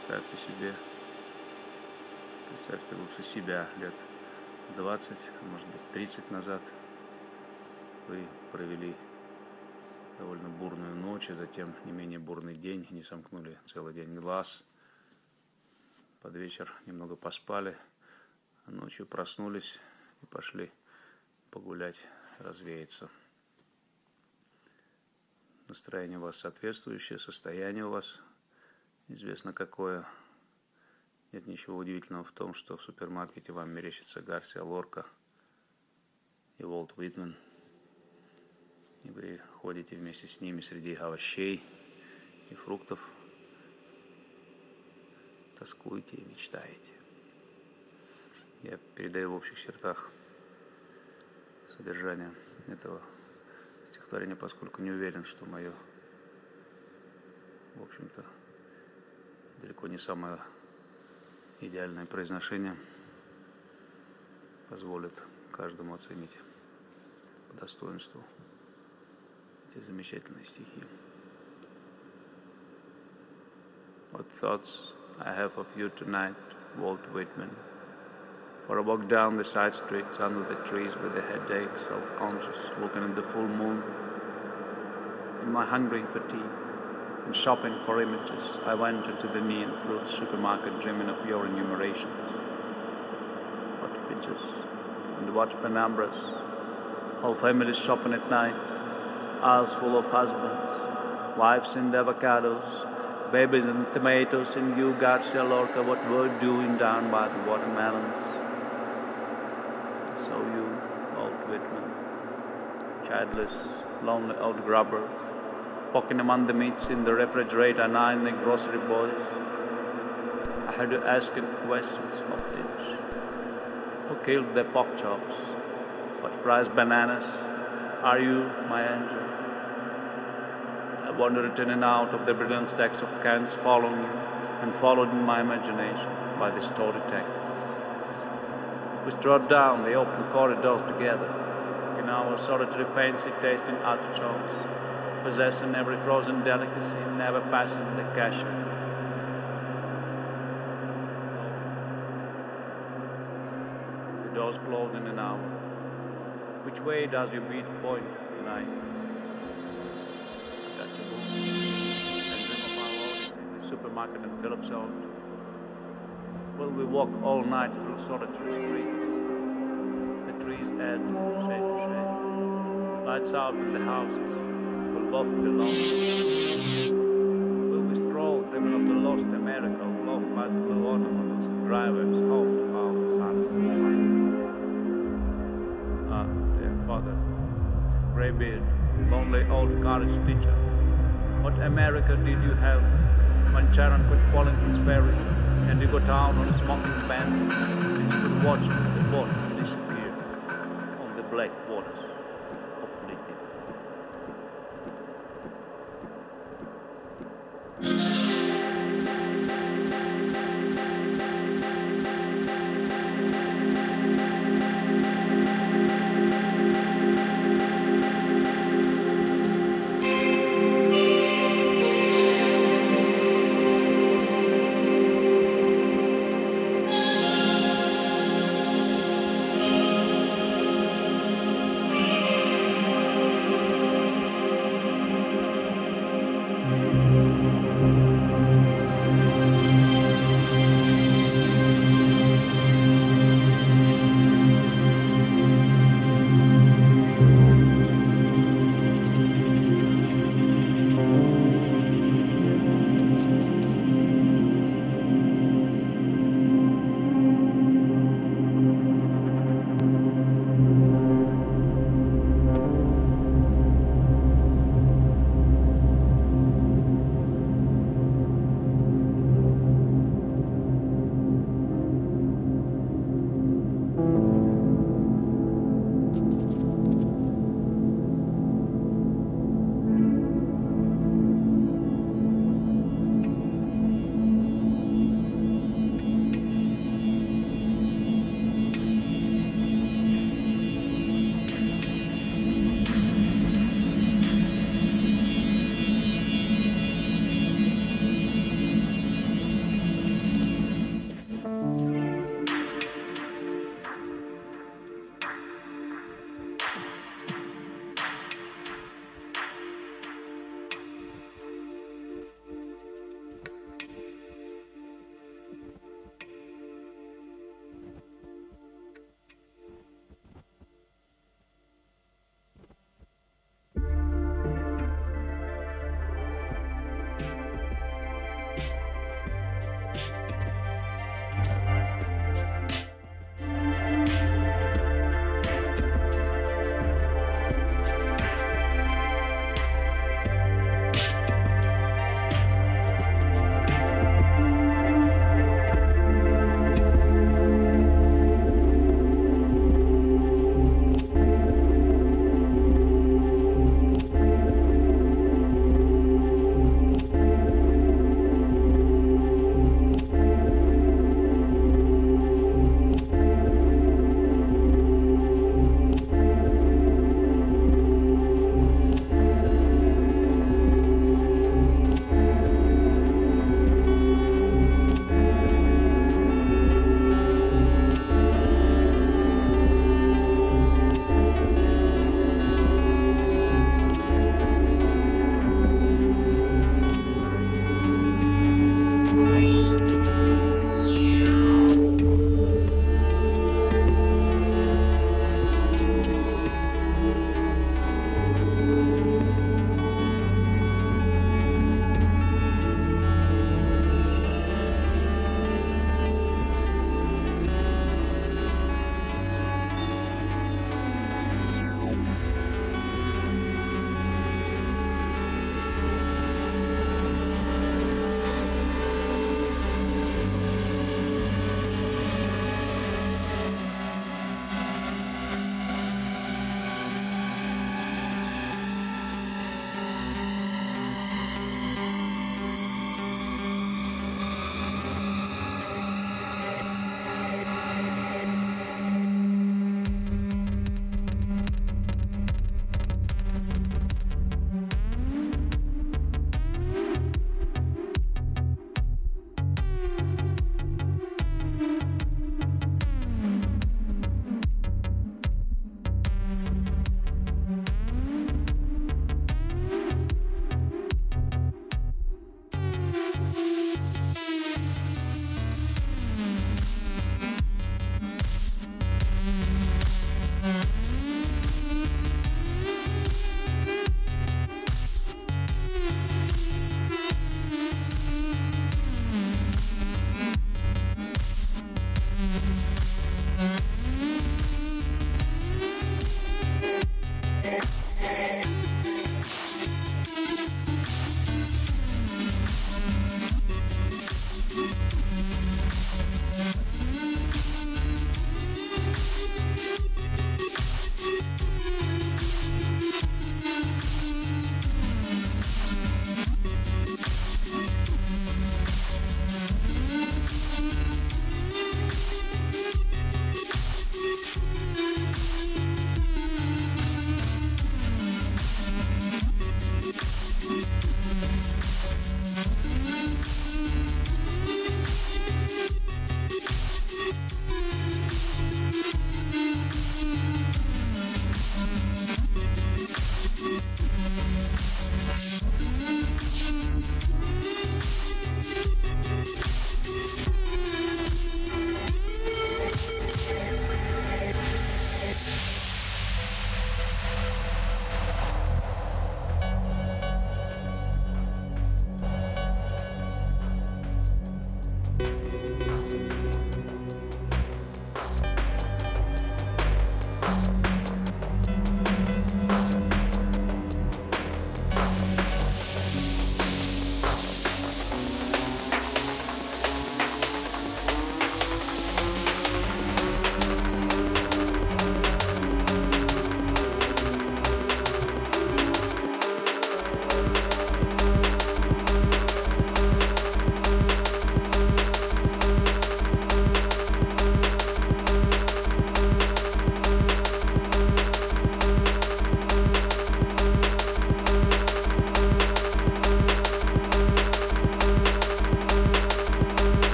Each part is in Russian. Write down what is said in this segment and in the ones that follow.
Представьте себе, представьте лучше себя лет 20, а может быть 30 назад. Вы провели довольно бурную ночь, и затем не менее бурный день, не сомкнули целый день глаз. Под вечер немного поспали, а ночью проснулись и пошли погулять, развеяться. Настроение у вас соответствующее, состояние у вас известно какое. Нет ничего удивительного в том, что в супермаркете вам мерещится Гарсия Лорка и Уолт Уитмен. И вы ходите вместе с ними среди овощей и фруктов, тоскуете и мечтаете. Я передаю в общих чертах содержание этого стихотворения, поскольку не уверен, что мое, в общем-то, далеко не самое идеальное произношение позволит каждому оценить по достоинству эти замечательные стихи. What thoughts I have of you tonight, Walt Whitman. For I walk down the side streets under the trees with a headache, self-conscious, looking at the full moon. In my hungry fatigue, and shopping for images, I went into the neon fruit supermarket dreaming of your enumerations. What pictures and what penumbras. Whole families shopping at night, aisles full of husbands, wives and avocados, babies and tomatoes, and you, Garcia Lorca, what were doing down by the watermelons. So you, old Whitman, childless, lonely old grubber, poking among the meats in the refrigerator and in the grocery boys. I had to ask him questions of each. Who killed the pork chops? What price bananas? Are you my angel? I wandered in and out of the brilliant stacks of cans, following you and followed in my imagination by the store detective. We strode down the open corridors together in our solitary fancy tasting artichokes possessing every frozen delicacy, never passing the cashier. The doors closed in an hour. Which way does your beat point tonight? I book and dream of our in the supermarket in Phillips Road. Will we walk all night through solitary streets? The trees add shade to shade. Lights out in the houses both belong. Will we stroll dreaming of the lost America of love past blue automobiles, drivers home to our son? Ah, dear father, graybeard, lonely old college teacher, what America did you have when Charon quit calling his ferry and you got out on a smoking bank and stood watching the boat disappear on the black waters?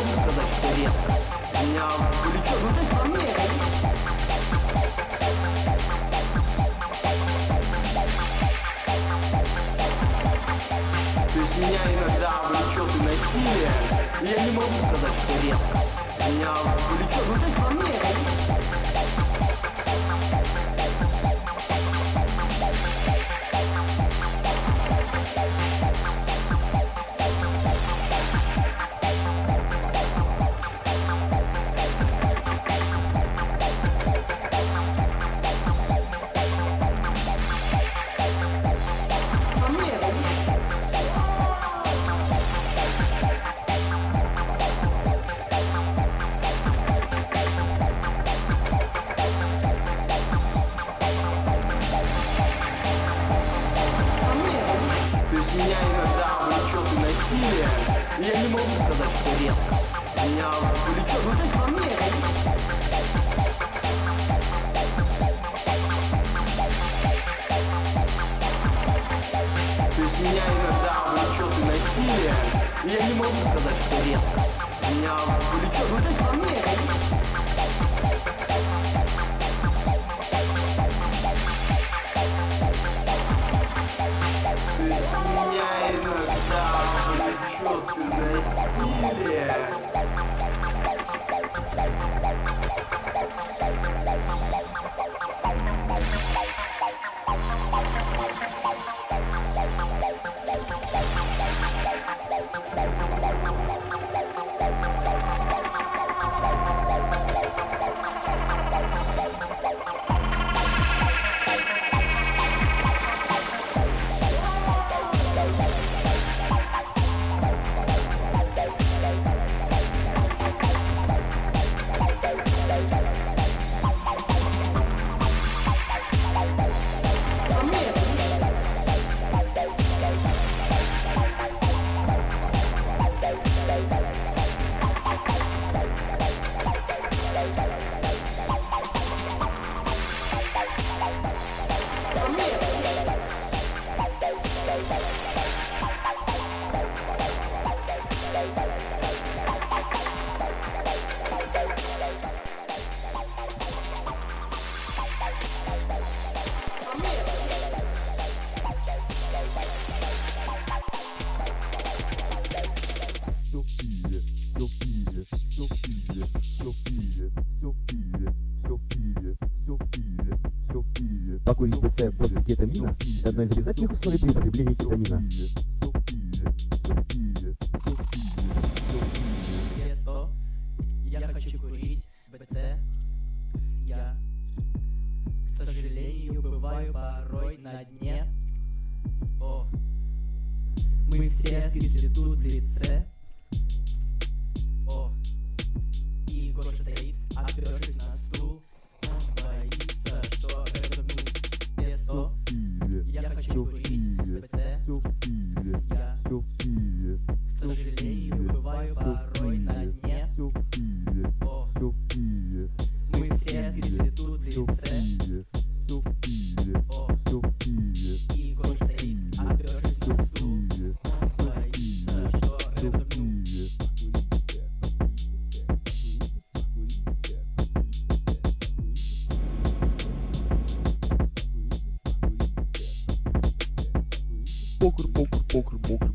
могу сказать, что редко. Меня горячо внутри во. То есть меня иногда влечет и насилие, я не могу сказать, что редко. Меня горячо ну, внутри во мне это есть.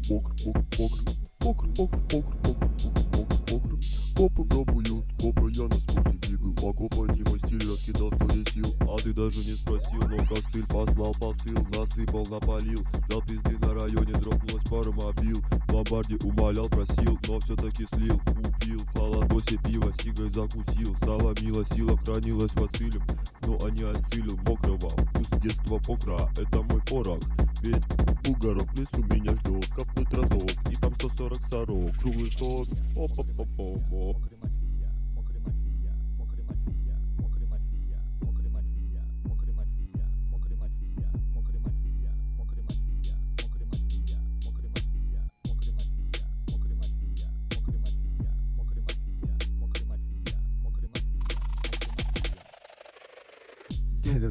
Копы пробуют, копы я на спуте бегаю Покопать его стиль, раскидал кто здесь сил А ты даже не спросил, но костыль послал посыл Насыпал, напалил, дал пизды форума бил Ломбарди умолял, просил, но все-таки слил. Купил в холодосе пиво, сигой закусил. Стала мила, сила хранилась Василем Но они осилил мокрого, вкус детства покра Это мой порог, ведь бугорок в у меня ждет капнуть разок, и там 140 сорок Круглый стол, оп-оп-оп-оп, мокрый.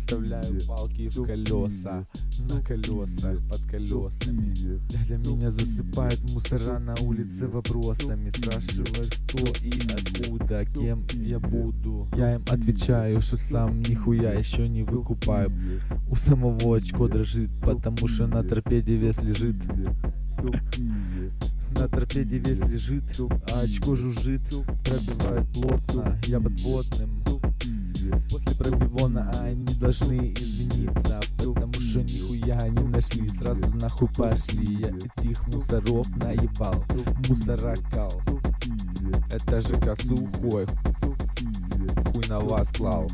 Вставляю палки в колеса На колесах, под колесами. Дядя меня засыпает мусора на улице вопросами Спрашивает, кто и откуда, кем я буду. Я им отвечаю, что сам нихуя еще не выкупаю. У самого очко дрожит, потому что на торпеде вес лежит. на торпеде вес лежит, а очко жужжит Пробивает плотно, я подводным После пробивона они должны извиниться. Потому что нихуя не нашли. Сразу нахуй пошли. Я этих мусоров наебал. Мусорокал Это же сухой Хуй на вас клал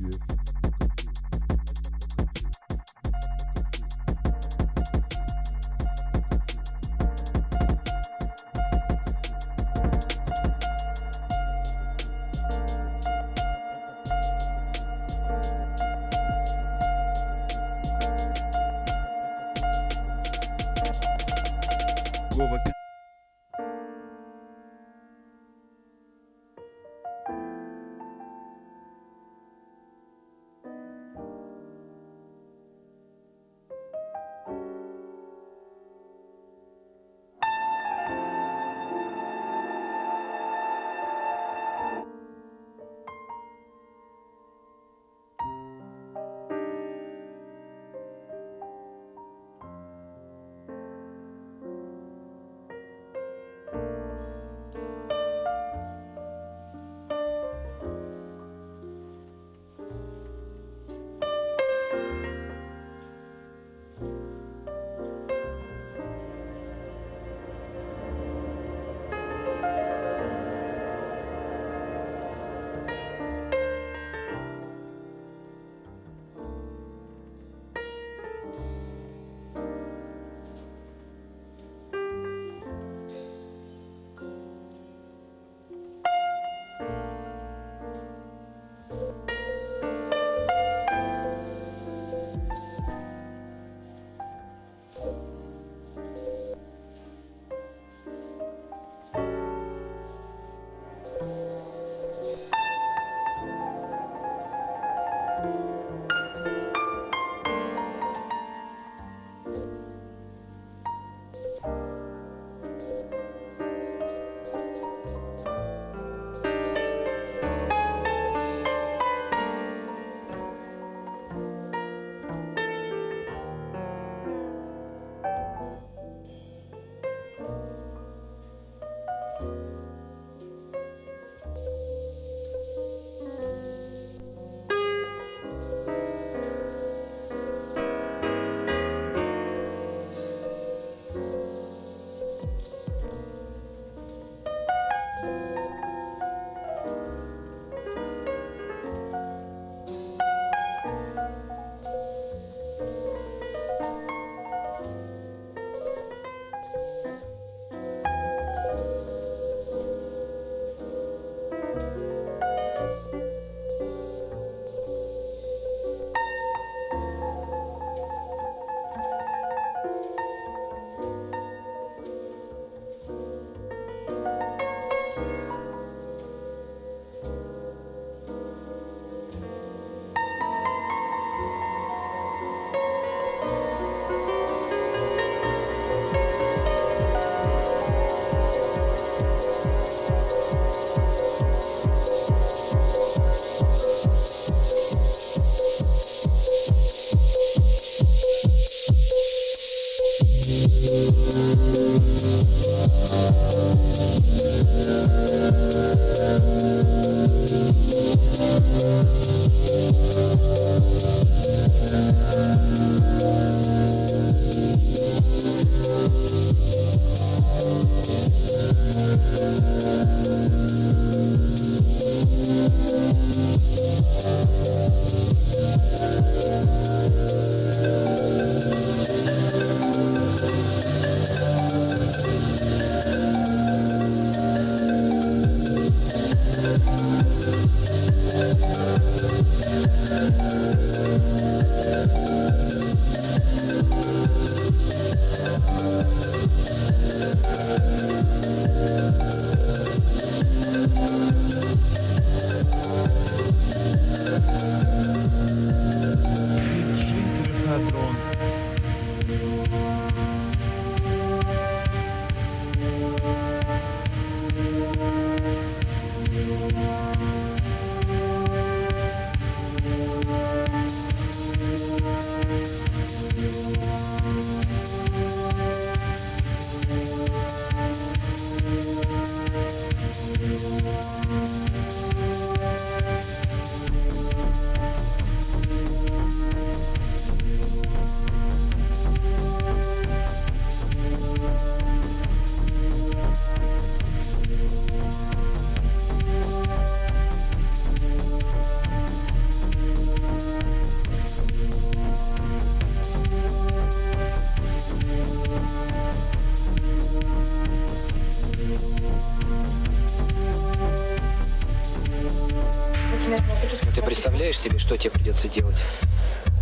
Ну, ты представляешь себе, что тебе придется делать?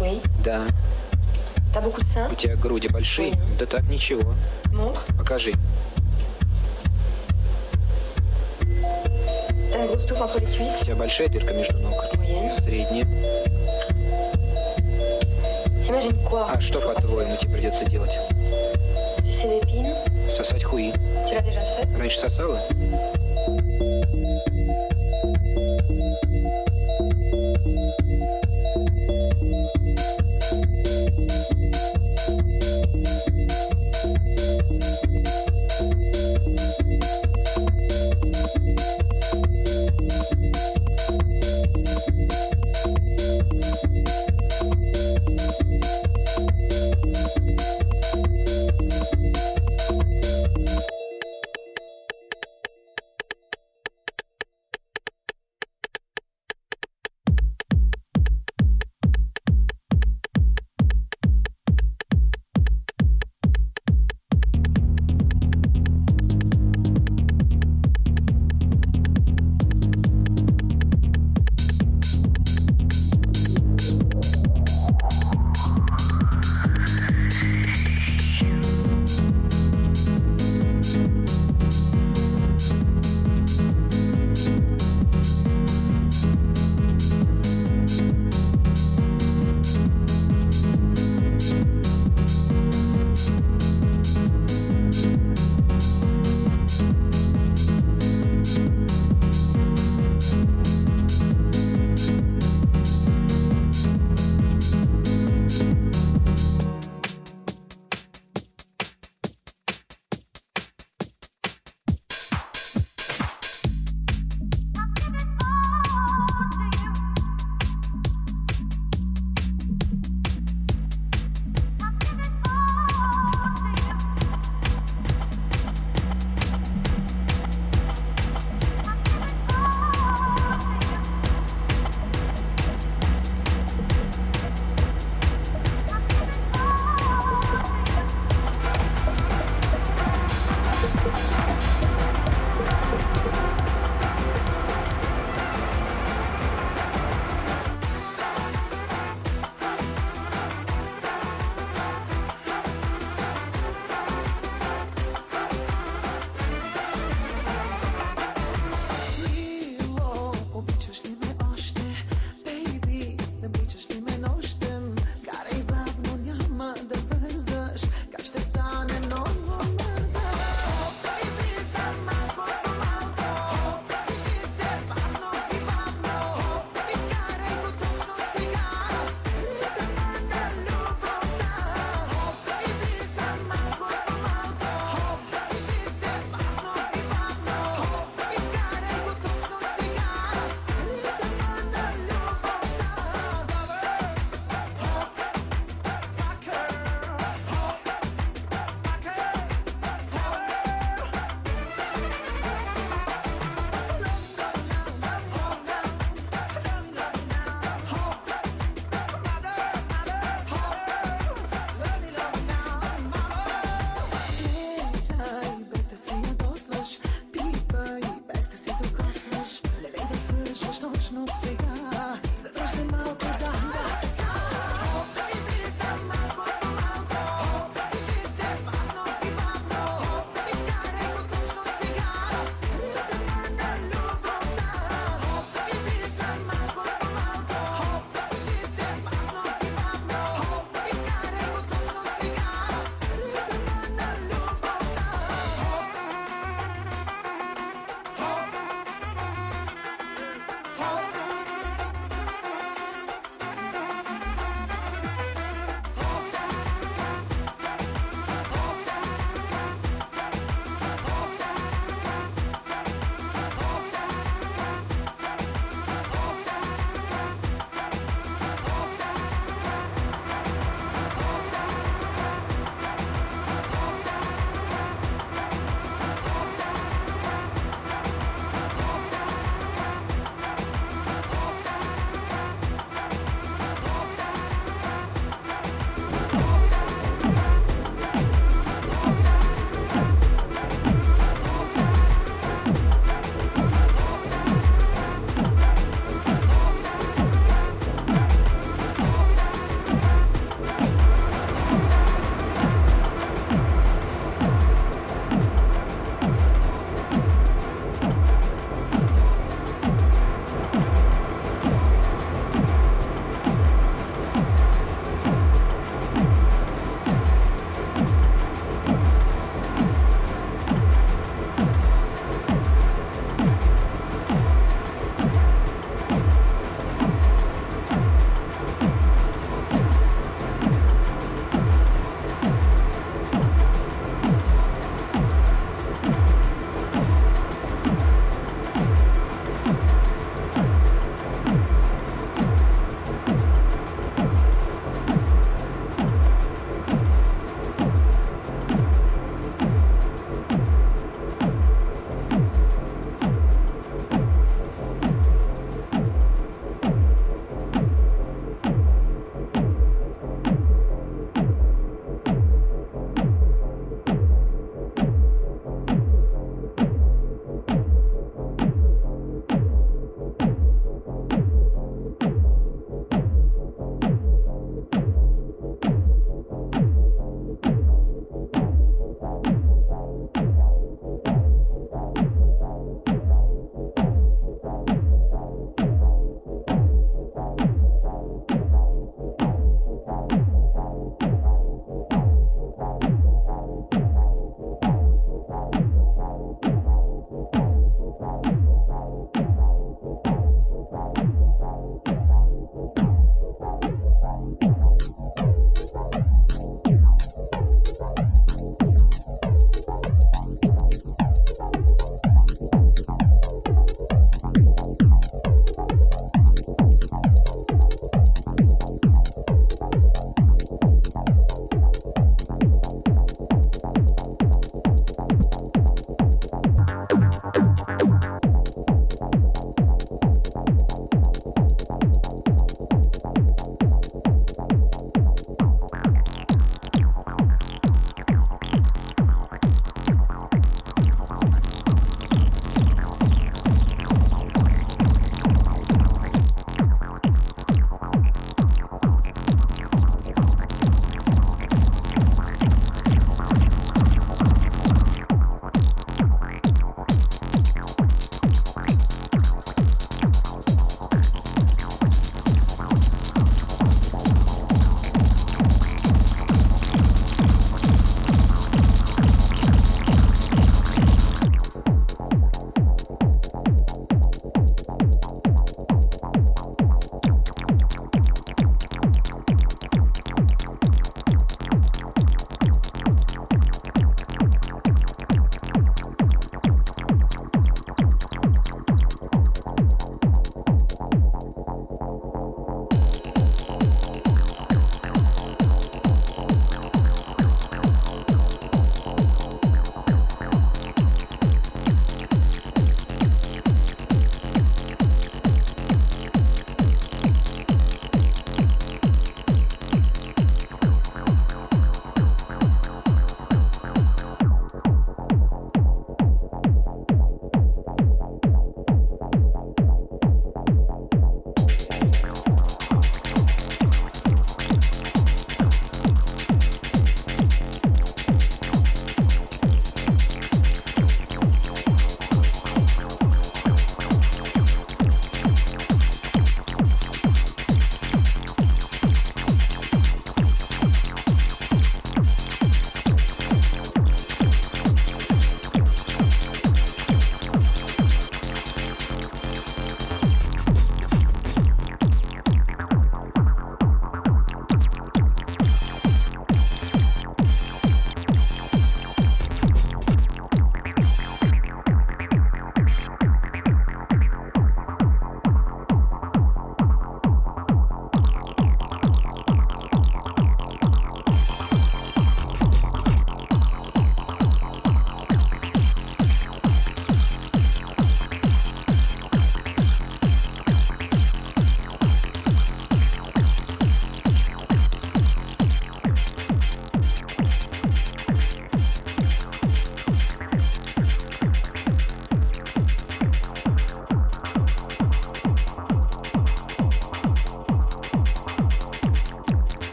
Oui. Да. У тебя груди большие? Oui. Да так, ничего. Montre. Покажи. Les У тебя большая дырка между ног? Moyenne. Средняя. А что, по-твоему, тебе придется делать? Сосать хуи. Déjà fait Раньше сосала?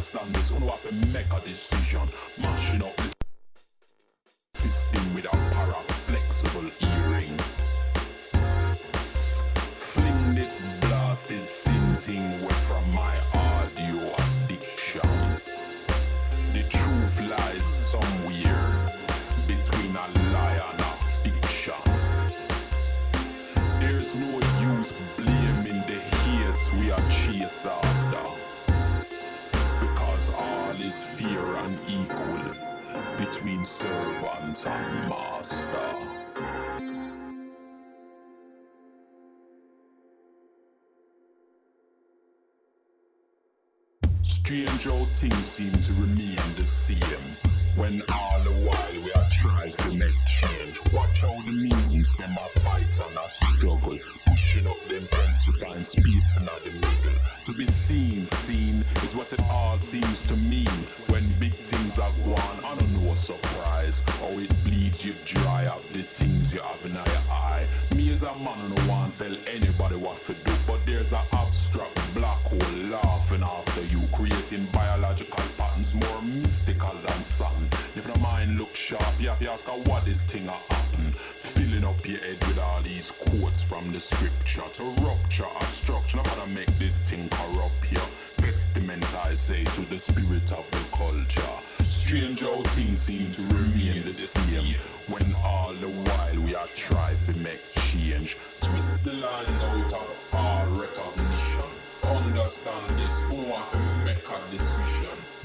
Understand this, you have to make a decision. Mashing up this How things seem to remain the same. When all the while we are trying to make change. Watch how the meanings them a fight and a struggle. Pushing up themselves to find space in the middle. To be seen, seen is what it all seems to mean. When big things are gone, I don't know a surprise. How it bleeds you dry of the things you have in your eye. Me as a man, I don't want to tell anybody what to do. But there's an abstract hole laughing after you, creating biological patterns more mystical than something. If the mind looks sharp, you have to ask her what this thing happen. Filling up your head with all these quotes from the scripture to rupture a structure. Not gonna make this thing corrupt you. Testament I say to the spirit of the culture. Strange how things seem to remain the same when all the while we are trying to make change. Twist the line out of all recognition. Understand this, who have to make a decision.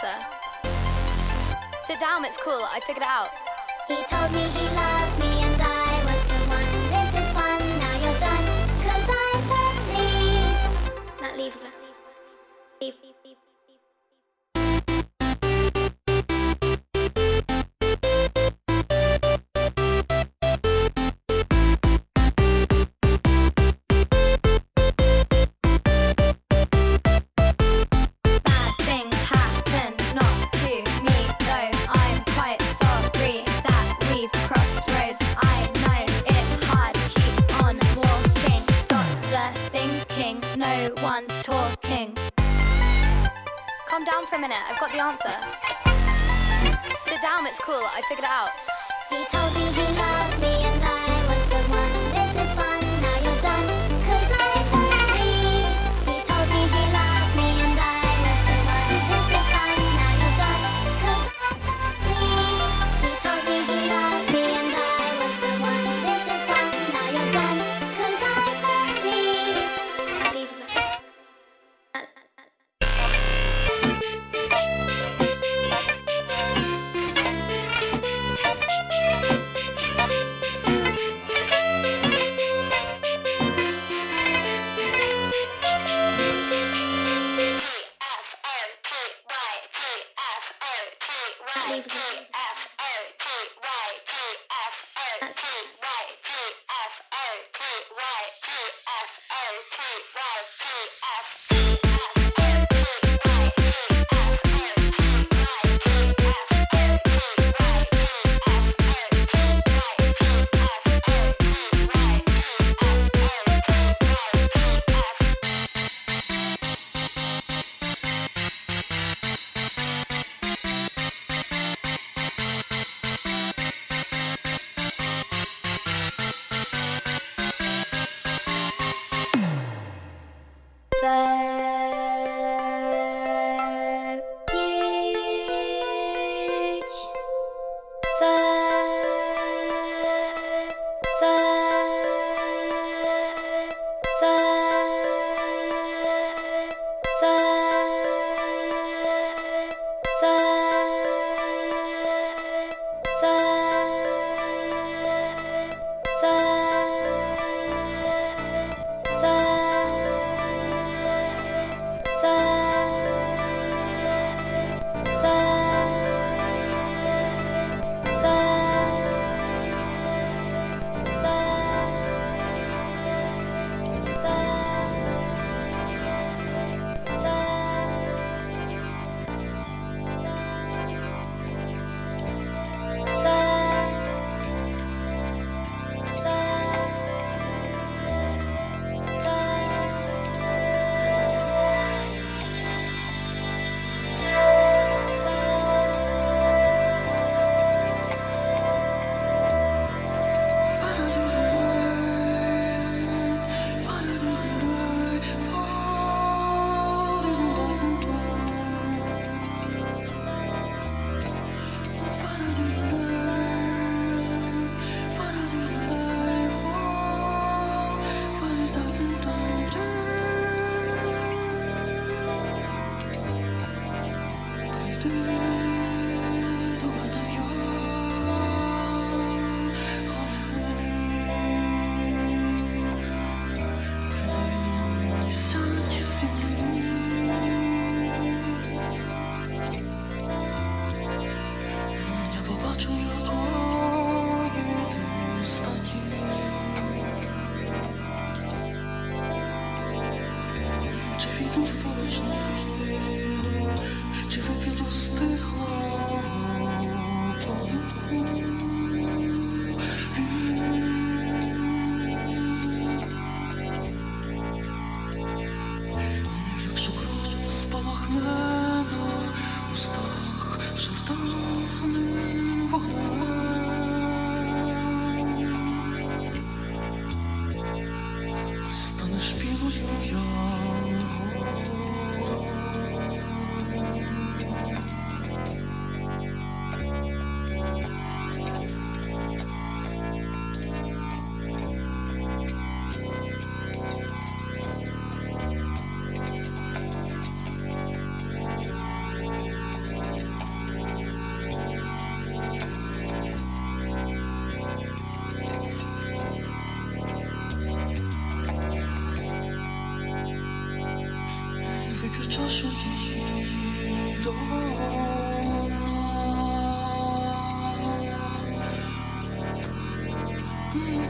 Sit down, it's cool, I figured it out. I've got the answer. Sit down, it's cool. I figured it out.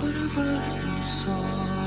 What about you saw.